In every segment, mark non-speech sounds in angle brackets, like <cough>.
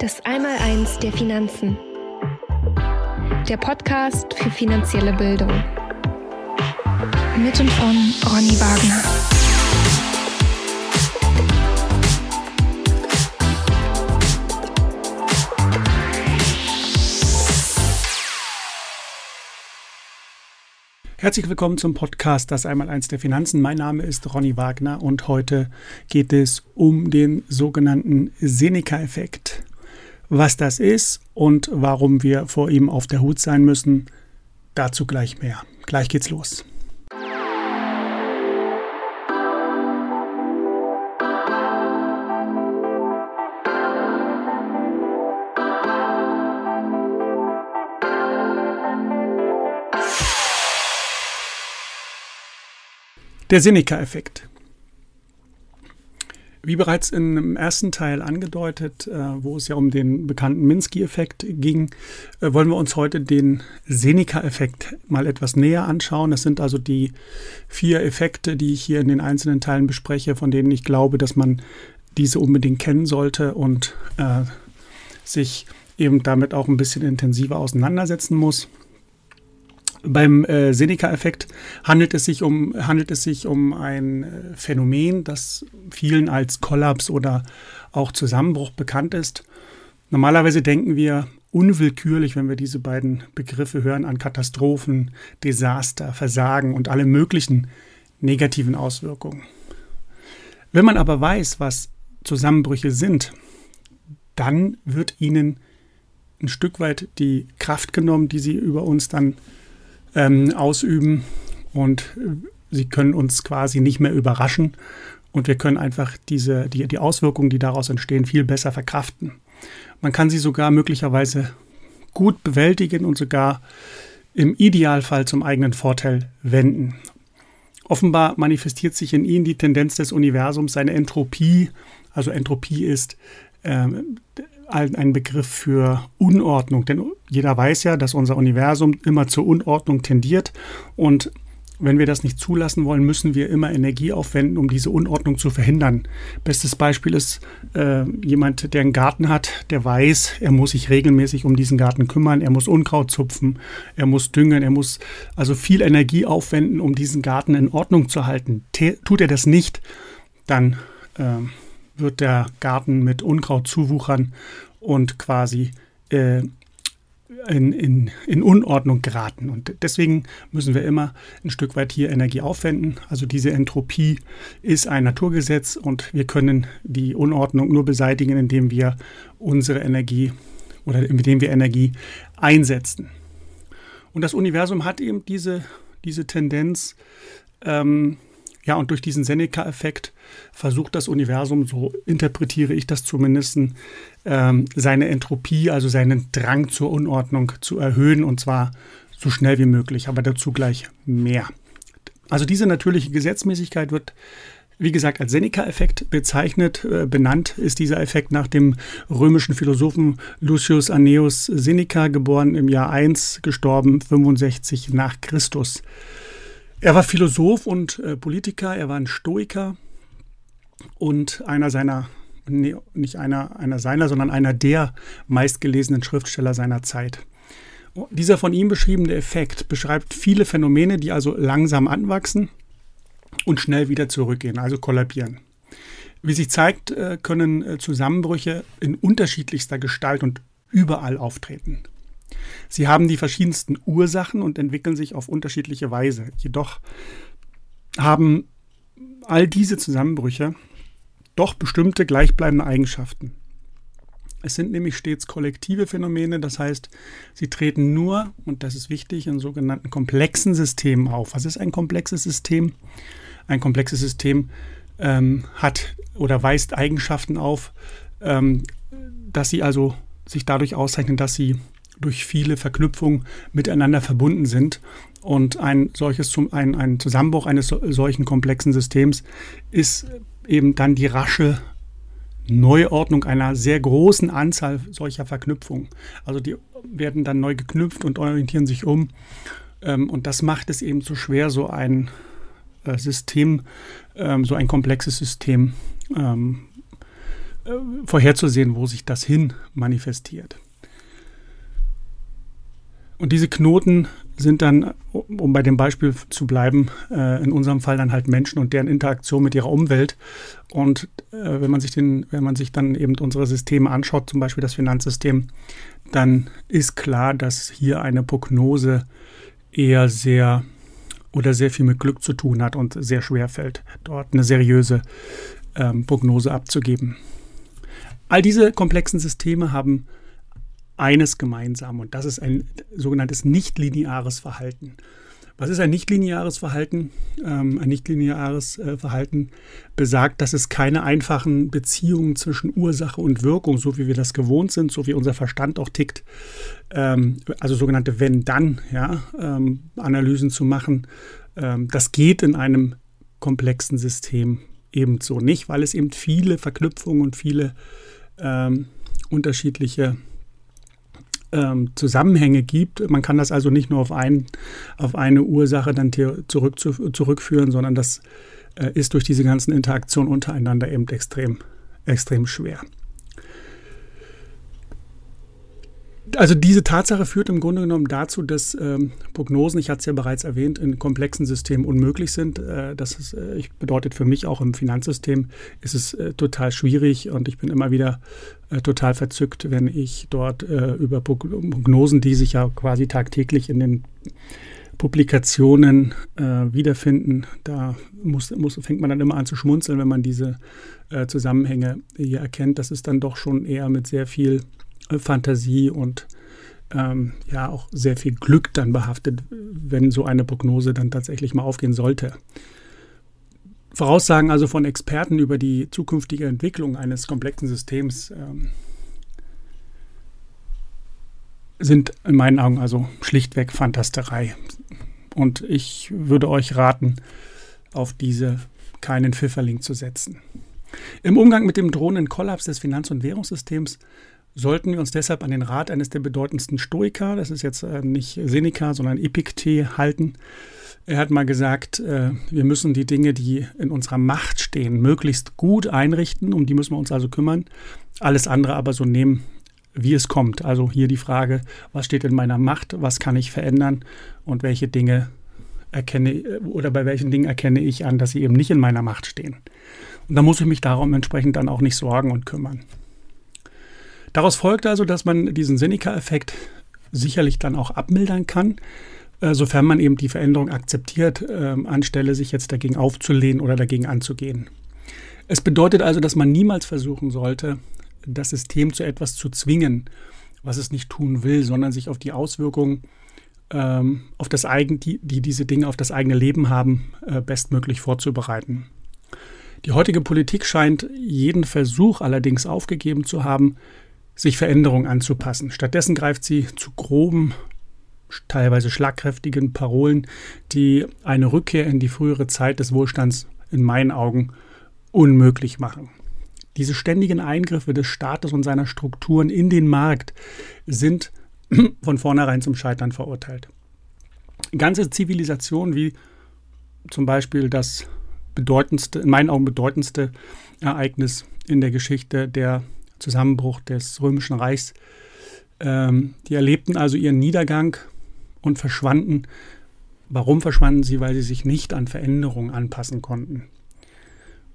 Das Einmaleins der Finanzen. Der Podcast für finanzielle Bildung. Mit und von Ronny Wagner. Herzlich willkommen zum Podcast Das Einmaleins der Finanzen. Mein Name ist Ronny Wagner und heute geht es um den sogenannten Seneca-Effekt. Was das ist und warum wir vor ihm auf der Hut sein müssen, dazu gleich mehr. Gleich geht's los. Der Seneca-Effekt. Wie bereits im ersten Teil angedeutet, äh, wo es ja um den bekannten Minsky-Effekt ging, äh, wollen wir uns heute den Seneca-Effekt mal etwas näher anschauen. Das sind also die vier Effekte, die ich hier in den einzelnen Teilen bespreche, von denen ich glaube, dass man diese unbedingt kennen sollte und äh, sich eben damit auch ein bisschen intensiver auseinandersetzen muss. Beim äh, Seneca-Effekt handelt es sich um, handelt es sich um ein äh, Phänomen, das vielen als Kollaps oder auch Zusammenbruch bekannt ist. Normalerweise denken wir unwillkürlich, wenn wir diese beiden Begriffe hören, an Katastrophen, Desaster, Versagen und alle möglichen negativen Auswirkungen. Wenn man aber weiß, was Zusammenbrüche sind, dann wird ihnen ein Stück weit die Kraft genommen, die sie über uns dann ähm, ausüben und äh, sie können uns quasi nicht mehr überraschen und wir können einfach diese, die, die Auswirkungen, die daraus entstehen, viel besser verkraften. Man kann sie sogar möglicherweise gut bewältigen und sogar im Idealfall zum eigenen Vorteil wenden. Offenbar manifestiert sich in ihnen die Tendenz des Universums, seine Entropie, also Entropie ist ähm, ein Begriff für Unordnung, denn jeder weiß ja, dass unser Universum immer zur Unordnung tendiert und wenn wir das nicht zulassen wollen, müssen wir immer Energie aufwenden, um diese Unordnung zu verhindern. Bestes Beispiel ist äh, jemand, der einen Garten hat, der weiß, er muss sich regelmäßig um diesen Garten kümmern, er muss Unkraut zupfen, er muss düngen, er muss also viel Energie aufwenden, um diesen Garten in Ordnung zu halten. T tut er das nicht, dann äh, wird der Garten mit Unkraut zuwuchern und quasi äh, in, in, in Unordnung geraten. Und deswegen müssen wir immer ein Stück weit hier Energie aufwenden. Also diese Entropie ist ein Naturgesetz und wir können die Unordnung nur beseitigen, indem wir unsere Energie oder indem wir Energie einsetzen. Und das Universum hat eben diese, diese Tendenz, ähm, ja, und durch diesen Seneca-Effekt versucht das Universum, so interpretiere ich das zumindest, ähm, seine Entropie, also seinen Drang zur Unordnung zu erhöhen und zwar so schnell wie möglich, aber dazu gleich mehr. Also diese natürliche Gesetzmäßigkeit wird, wie gesagt, als Seneca-Effekt bezeichnet. Äh, benannt ist dieser Effekt nach dem römischen Philosophen Lucius Annaeus Seneca, geboren im Jahr 1, gestorben 65 nach Christus. Er war Philosoph und äh, Politiker, er war ein Stoiker und einer seiner, nee, nicht einer, einer seiner, sondern einer der meistgelesenen Schriftsteller seiner Zeit. Dieser von ihm beschriebene Effekt beschreibt viele Phänomene, die also langsam anwachsen und schnell wieder zurückgehen, also kollabieren. Wie sich zeigt, äh, können äh, Zusammenbrüche in unterschiedlichster Gestalt und überall auftreten. Sie haben die verschiedensten Ursachen und entwickeln sich auf unterschiedliche Weise. Jedoch haben all diese Zusammenbrüche doch bestimmte gleichbleibende Eigenschaften. Es sind nämlich stets kollektive Phänomene, das heißt, sie treten nur, und das ist wichtig, in sogenannten komplexen Systemen auf. Was ist ein komplexes System? Ein komplexes System ähm, hat oder weist Eigenschaften auf, ähm, dass sie also sich dadurch auszeichnen, dass sie durch viele Verknüpfungen miteinander verbunden sind. Und ein solches ein, ein Zusammenbruch eines solchen komplexen Systems ist eben dann die rasche Neuordnung einer sehr großen Anzahl solcher Verknüpfungen. Also die werden dann neu geknüpft und orientieren sich um. Ähm, und das macht es eben so schwer, so ein äh, System, ähm, so ein komplexes System ähm, äh, vorherzusehen, wo sich das hin manifestiert. Und diese Knoten sind dann, um bei dem Beispiel zu bleiben, äh, in unserem Fall dann halt Menschen und deren Interaktion mit ihrer Umwelt. Und äh, wenn man sich den, wenn man sich dann eben unsere Systeme anschaut, zum Beispiel das Finanzsystem, dann ist klar, dass hier eine Prognose eher sehr oder sehr viel mit Glück zu tun hat und sehr schwer fällt, dort eine seriöse ähm, Prognose abzugeben. All diese komplexen Systeme haben eines gemeinsam und das ist ein sogenanntes nichtlineares Verhalten. Was ist ein nichtlineares Verhalten? Ähm, ein nichtlineares äh, Verhalten besagt, dass es keine einfachen Beziehungen zwischen Ursache und Wirkung, so wie wir das gewohnt sind, so wie unser Verstand auch tickt, ähm, also sogenannte Wenn-Dann-Analysen ja, ähm, zu machen. Ähm, das geht in einem komplexen System ebenso nicht, weil es eben viele Verknüpfungen und viele ähm, unterschiedliche ähm, Zusammenhänge gibt. Man kann das also nicht nur auf, ein, auf eine Ursache dann zurück, zu, zurückführen, sondern das äh, ist durch diese ganzen Interaktionen untereinander eben extrem, extrem schwer. Also diese Tatsache führt im Grunde genommen dazu, dass ähm, Prognosen, ich hatte es ja bereits erwähnt, in komplexen Systemen unmöglich sind. Äh, das ist, äh, bedeutet für mich auch im Finanzsystem ist es äh, total schwierig und ich bin immer wieder äh, total verzückt, wenn ich dort äh, über Prognosen, die sich ja quasi tagtäglich in den Publikationen äh, wiederfinden, da muss, muss, fängt man dann immer an zu schmunzeln, wenn man diese Zusammenhänge hier erkennt. Das ist dann doch schon eher mit sehr viel Fantasie und ähm, ja auch sehr viel Glück dann behaftet, wenn so eine Prognose dann tatsächlich mal aufgehen sollte. Voraussagen also von Experten über die zukünftige Entwicklung eines komplexen Systems ähm, sind in meinen Augen also schlichtweg Fantasterei. Und ich würde euch raten, auf diese keinen Pfifferling zu setzen. Im Umgang mit dem drohenden Kollaps des Finanz- und Währungssystems sollten wir uns deshalb an den Rat eines der bedeutendsten Stoiker, das ist jetzt äh, nicht Seneca, sondern Epiktet, halten. Er hat mal gesagt, äh, wir müssen die Dinge, die in unserer Macht stehen, möglichst gut einrichten, um die müssen wir uns also kümmern, alles andere aber so nehmen, wie es kommt. Also hier die Frage, was steht in meiner Macht, was kann ich verändern und welche Dinge erkenne oder bei welchen Dingen erkenne ich an, dass sie eben nicht in meiner Macht stehen. Und da muss ich mich darum entsprechend dann auch nicht sorgen und kümmern. Daraus folgt also, dass man diesen Seneca-Effekt sicherlich dann auch abmildern kann, äh, sofern man eben die Veränderung akzeptiert, äh, anstelle sich jetzt dagegen aufzulehnen oder dagegen anzugehen. Es bedeutet also, dass man niemals versuchen sollte, das System zu etwas zu zwingen, was es nicht tun will, sondern sich auf die Auswirkungen, ähm, auf das eigen, die, die diese Dinge auf das eigene Leben haben, äh, bestmöglich vorzubereiten. Die heutige Politik scheint jeden Versuch allerdings aufgegeben zu haben, sich Veränderungen anzupassen. Stattdessen greift sie zu groben, teilweise schlagkräftigen Parolen, die eine Rückkehr in die frühere Zeit des Wohlstands in meinen Augen unmöglich machen. Diese ständigen Eingriffe des Staates und seiner Strukturen in den Markt sind <clears throat> von vornherein zum Scheitern verurteilt. Ganze Zivilisationen wie zum Beispiel das bedeutendste, in meinen Augen bedeutendste Ereignis in der Geschichte der Zusammenbruch des Römischen Reichs. Ähm, die erlebten also ihren Niedergang und verschwanden. Warum verschwanden sie? Weil sie sich nicht an Veränderungen anpassen konnten.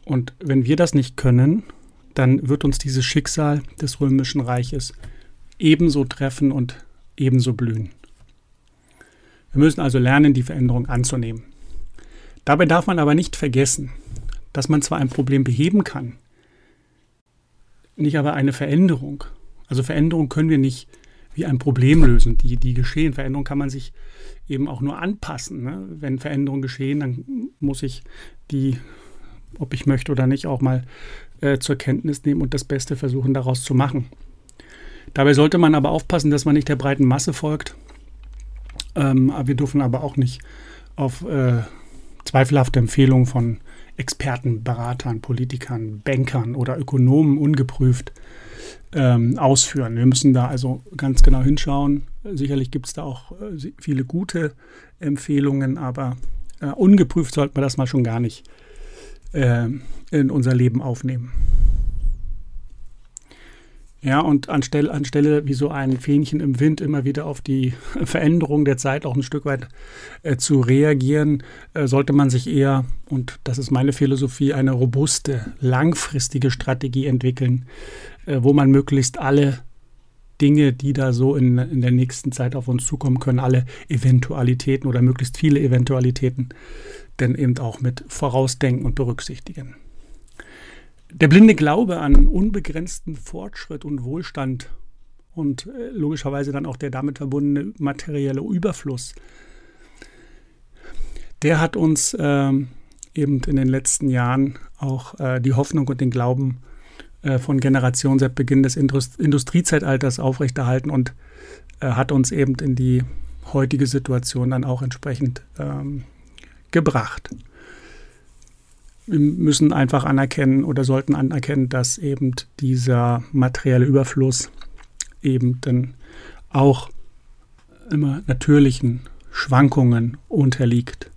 Und wenn wir das nicht können, dann wird uns dieses Schicksal des Römischen Reiches ebenso treffen und ebenso blühen. Wir müssen also lernen, die Veränderung anzunehmen. Dabei darf man aber nicht vergessen, dass man zwar ein Problem beheben kann, nicht aber eine Veränderung. Also Veränderung können wir nicht wie ein Problem lösen, die, die geschehen. Veränderung kann man sich eben auch nur anpassen. Ne? Wenn Veränderungen geschehen, dann muss ich die, ob ich möchte oder nicht, auch mal äh, zur Kenntnis nehmen und das Beste versuchen daraus zu machen. Dabei sollte man aber aufpassen, dass man nicht der breiten Masse folgt. Ähm, wir dürfen aber auch nicht auf äh, zweifelhafte Empfehlungen von Experten, Beratern, Politikern, Bankern oder Ökonomen ungeprüft ähm, ausführen. Wir müssen da also ganz genau hinschauen. Sicherlich gibt es da auch äh, viele gute Empfehlungen, aber äh, ungeprüft sollten wir das mal schon gar nicht äh, in unser Leben aufnehmen. Ja, und anstelle, anstelle wie so ein Fähnchen im Wind immer wieder auf die <laughs> Veränderung der Zeit auch ein Stück weit äh, zu reagieren, äh, sollte man sich eher, und das ist meine Philosophie, eine robuste, langfristige Strategie entwickeln, äh, wo man möglichst alle Dinge, die da so in, in der nächsten Zeit auf uns zukommen können, alle Eventualitäten oder möglichst viele Eventualitäten, denn eben auch mit vorausdenken und berücksichtigen. Der blinde Glaube an unbegrenzten Fortschritt und Wohlstand und äh, logischerweise dann auch der damit verbundene materielle Überfluss, der hat uns äh, eben in den letzten Jahren auch äh, die Hoffnung und den Glauben äh, von Generationen seit Beginn des Indust Industriezeitalters aufrechterhalten und äh, hat uns eben in die heutige Situation dann auch entsprechend ähm, gebracht wir müssen einfach anerkennen oder sollten anerkennen, dass eben dieser materielle Überfluss eben dann auch immer natürlichen Schwankungen unterliegt.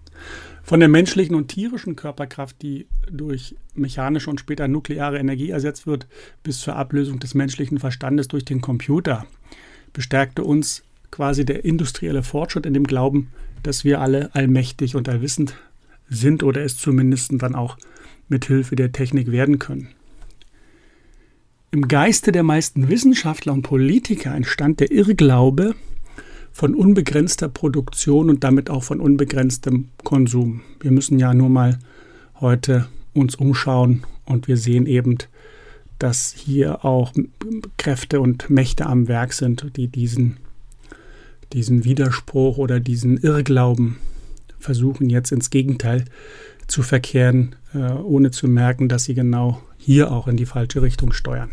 Von der menschlichen und tierischen Körperkraft, die durch mechanische und später nukleare Energie ersetzt wird, bis zur Ablösung des menschlichen Verstandes durch den Computer, bestärkte uns quasi der industrielle Fortschritt in dem Glauben, dass wir alle allmächtig und allwissend sind oder es zumindest dann auch mit Hilfe der Technik werden können. Im Geiste der meisten Wissenschaftler und Politiker entstand der Irrglaube von unbegrenzter Produktion und damit auch von unbegrenztem Konsum. Wir müssen ja nur mal heute uns umschauen und wir sehen eben, dass hier auch Kräfte und Mächte am Werk sind, die diesen, diesen Widerspruch oder diesen Irrglauben versuchen jetzt ins Gegenteil zu verkehren, äh, ohne zu merken, dass sie genau hier auch in die falsche Richtung steuern.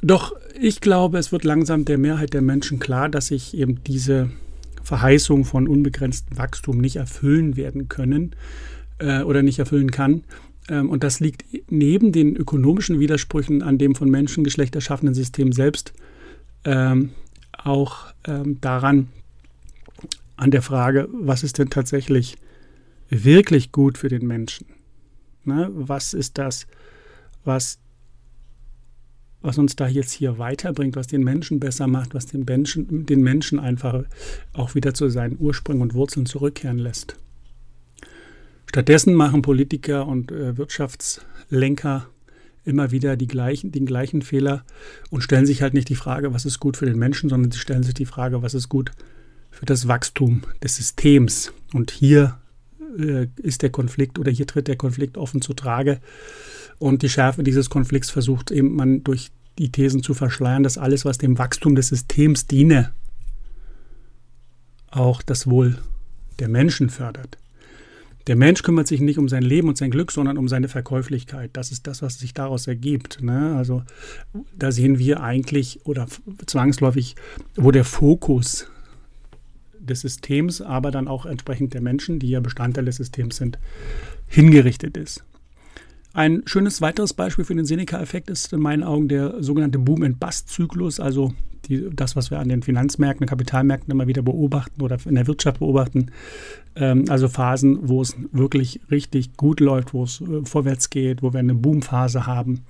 Doch ich glaube, es wird langsam der Mehrheit der Menschen klar, dass sich eben diese Verheißung von unbegrenztem Wachstum nicht erfüllen werden können äh, oder nicht erfüllen kann. Ähm, und das liegt neben den ökonomischen Widersprüchen an dem von Menschengeschlecht erschaffenen System selbst ähm, auch ähm, daran, an der Frage, was ist denn tatsächlich wirklich gut für den Menschen? Ne? Was ist das, was, was uns da jetzt hier weiterbringt, was den Menschen besser macht, was den Menschen, den Menschen einfach auch wieder zu seinen Ursprüngen und Wurzeln zurückkehren lässt? Stattdessen machen Politiker und äh, Wirtschaftslenker immer wieder gleichen, den gleichen Fehler und stellen sich halt nicht die Frage, was ist gut für den Menschen, sondern sie stellen sich die Frage, was ist gut für für das Wachstum des Systems. Und hier äh, ist der Konflikt oder hier tritt der Konflikt offen zu Trage. Und die Schärfe dieses Konflikts versucht eben man durch die Thesen zu verschleiern, dass alles, was dem Wachstum des Systems diene, auch das Wohl der Menschen fördert. Der Mensch kümmert sich nicht um sein Leben und sein Glück, sondern um seine Verkäuflichkeit. Das ist das, was sich daraus ergibt. Ne? Also da sehen wir eigentlich oder zwangsläufig, wo der Fokus des Systems, aber dann auch entsprechend der Menschen, die ja Bestandteil des Systems sind, hingerichtet ist. Ein schönes weiteres Beispiel für den Seneca-Effekt ist in meinen Augen der sogenannte Boom-and-Bust-Zyklus, also die, das, was wir an den Finanzmärkten, Kapitalmärkten immer wieder beobachten oder in der Wirtschaft beobachten. Ähm, also Phasen, wo es wirklich richtig gut läuft, wo es äh, vorwärts geht, wo wir eine Boomphase haben.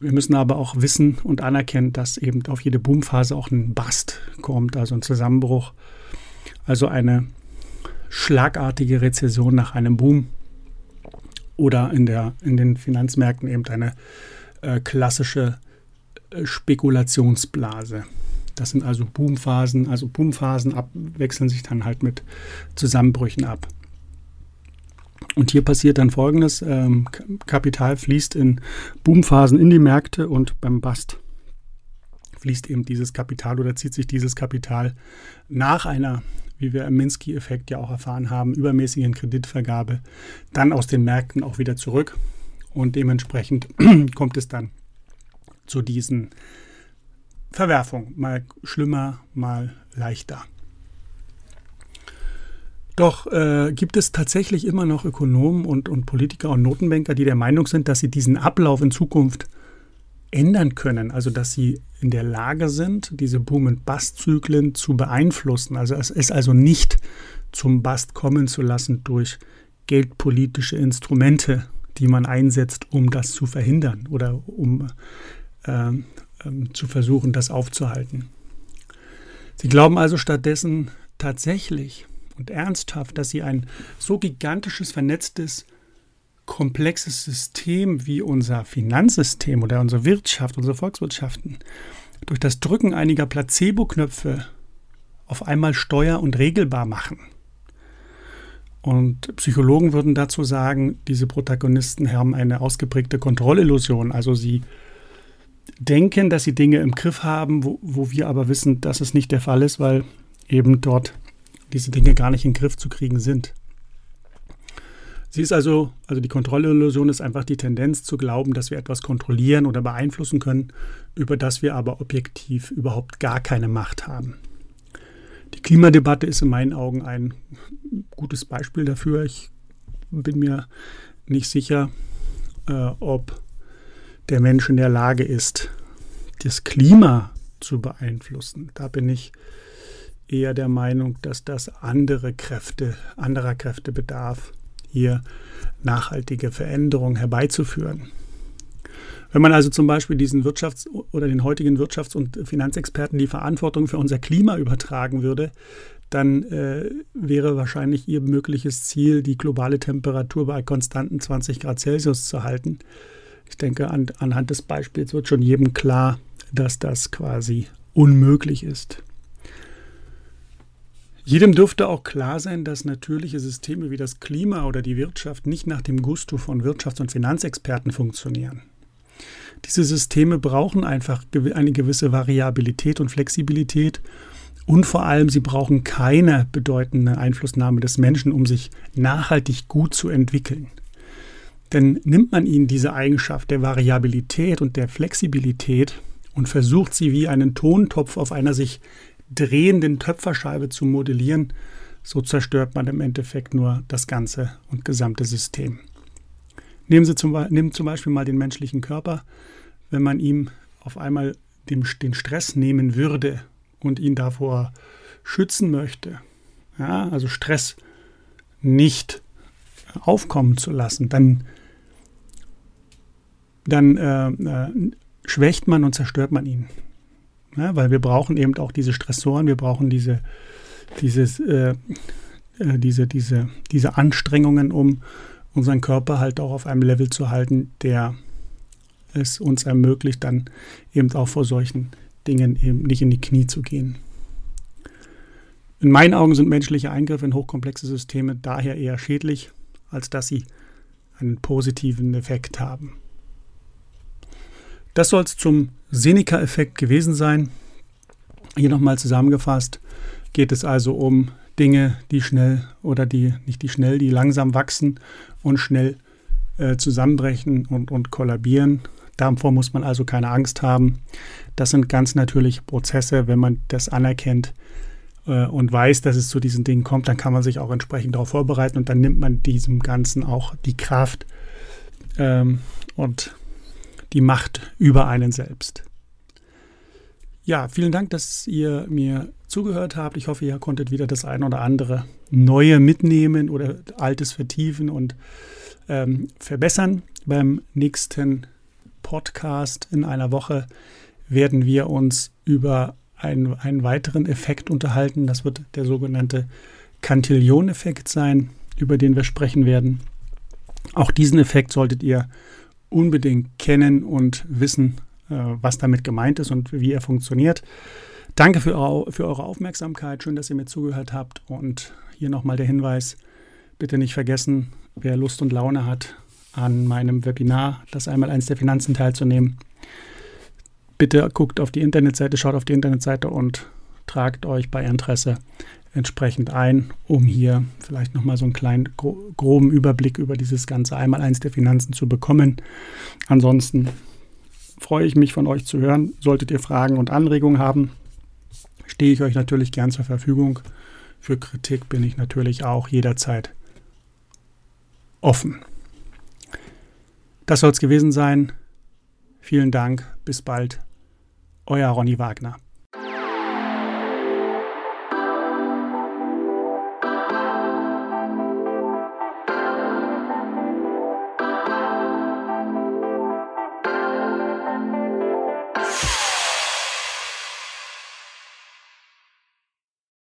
Wir müssen aber auch wissen und anerkennen, dass eben auf jede Boomphase auch ein Bust kommt, also ein Zusammenbruch also eine schlagartige Rezession nach einem Boom oder in, der, in den Finanzmärkten eben eine äh, klassische äh, Spekulationsblase. Das sind also Boomphasen. Also Boomphasen ab, wechseln sich dann halt mit Zusammenbrüchen ab. Und hier passiert dann Folgendes. Ähm, Kapital fließt in Boomphasen in die Märkte und beim Bust fließt eben dieses Kapital oder zieht sich dieses Kapital nach einer wie wir im Minsky-Effekt ja auch erfahren haben, übermäßigen Kreditvergabe dann aus den Märkten auch wieder zurück. Und dementsprechend <clears throat> kommt es dann zu diesen Verwerfungen. Mal schlimmer, mal leichter. Doch äh, gibt es tatsächlich immer noch Ökonomen und, und Politiker und Notenbanker, die der Meinung sind, dass sie diesen Ablauf in Zukunft ändern können, also dass sie in der Lage sind, diese Boom- und Bust-Zyklen zu beeinflussen. Also es ist also nicht zum Bust kommen zu lassen durch geldpolitische Instrumente, die man einsetzt, um das zu verhindern oder um äh, äh, zu versuchen, das aufzuhalten. Sie glauben also stattdessen tatsächlich und ernsthaft, dass sie ein so gigantisches, vernetztes, komplexes System wie unser Finanzsystem oder unsere Wirtschaft, unsere Volkswirtschaften durch das Drücken einiger Placebo-Knöpfe auf einmal steuer- und regelbar machen. Und Psychologen würden dazu sagen, diese Protagonisten haben eine ausgeprägte Kontrollillusion. Also sie denken, dass sie Dinge im Griff haben, wo, wo wir aber wissen, dass es nicht der Fall ist, weil eben dort diese Dinge gar nicht in den Griff zu kriegen sind. Sie ist also, also die Kontrollillusion ist einfach die Tendenz zu glauben, dass wir etwas kontrollieren oder beeinflussen können, über das wir aber objektiv überhaupt gar keine Macht haben. Die Klimadebatte ist in meinen Augen ein gutes Beispiel dafür. Ich bin mir nicht sicher, äh, ob der Mensch in der Lage ist, das Klima zu beeinflussen. Da bin ich eher der Meinung, dass das andere Kräfte, anderer Kräfte bedarf, hier nachhaltige Veränderungen herbeizuführen. Wenn man also zum Beispiel diesen Wirtschafts- oder den heutigen Wirtschafts- und Finanzexperten die Verantwortung für unser Klima übertragen würde, dann äh, wäre wahrscheinlich ihr mögliches Ziel, die globale Temperatur bei konstanten 20 Grad Celsius zu halten. Ich denke, an, anhand des Beispiels wird schon jedem klar, dass das quasi unmöglich ist. Jedem dürfte auch klar sein, dass natürliche Systeme wie das Klima oder die Wirtschaft nicht nach dem Gusto von Wirtschafts- und Finanzexperten funktionieren. Diese Systeme brauchen einfach eine gewisse Variabilität und Flexibilität und vor allem sie brauchen keine bedeutende Einflussnahme des Menschen, um sich nachhaltig gut zu entwickeln. Denn nimmt man ihnen diese Eigenschaft der Variabilität und der Flexibilität und versucht sie wie einen Tontopf auf einer sich drehenden Töpferscheibe zu modellieren, so zerstört man im Endeffekt nur das ganze und gesamte System. Nehmen Sie zum, nehmen zum Beispiel mal den menschlichen Körper. Wenn man ihm auf einmal dem, den Stress nehmen würde und ihn davor schützen möchte, ja, also Stress nicht aufkommen zu lassen, dann, dann äh, äh, schwächt man und zerstört man ihn. Ja, weil wir brauchen eben auch diese Stressoren, wir brauchen diese, dieses, äh, äh, diese, diese, diese Anstrengungen, um unseren Körper halt auch auf einem Level zu halten, der es uns ermöglicht, dann eben auch vor solchen Dingen eben nicht in die Knie zu gehen. In meinen Augen sind menschliche Eingriffe in hochkomplexe Systeme daher eher schädlich, als dass sie einen positiven Effekt haben. Das soll es zum Seneca-Effekt gewesen sein. Hier nochmal zusammengefasst geht es also um Dinge, die schnell oder die nicht die schnell, die langsam wachsen und schnell äh, zusammenbrechen und, und kollabieren. Davor muss man also keine Angst haben. Das sind ganz natürliche Prozesse. Wenn man das anerkennt äh, und weiß, dass es zu diesen Dingen kommt, dann kann man sich auch entsprechend darauf vorbereiten und dann nimmt man diesem Ganzen auch die Kraft ähm, und die Macht über einen selbst. Ja, vielen Dank, dass ihr mir zugehört habt. Ich hoffe, ihr konntet wieder das ein oder andere Neue mitnehmen oder Altes vertiefen und ähm, verbessern. Beim nächsten Podcast in einer Woche werden wir uns über einen, einen weiteren Effekt unterhalten. Das wird der sogenannte Cantillon-Effekt sein, über den wir sprechen werden. Auch diesen Effekt solltet ihr unbedingt kennen und wissen, äh, was damit gemeint ist und wie er funktioniert. Danke für, für eure Aufmerksamkeit. Schön, dass ihr mir zugehört habt. Und hier nochmal der Hinweis, bitte nicht vergessen, wer Lust und Laune hat, an meinem Webinar, das einmal eins der Finanzen teilzunehmen. Bitte guckt auf die Internetseite, schaut auf die Internetseite und tragt euch bei Interesse entsprechend ein, um hier vielleicht nochmal so einen kleinen groben Überblick über dieses ganze einmal eins der Finanzen zu bekommen. Ansonsten freue ich mich von euch zu hören. Solltet ihr Fragen und Anregungen haben, stehe ich euch natürlich gern zur Verfügung. Für Kritik bin ich natürlich auch jederzeit offen. Das soll es gewesen sein. Vielen Dank. Bis bald. Euer Ronny Wagner.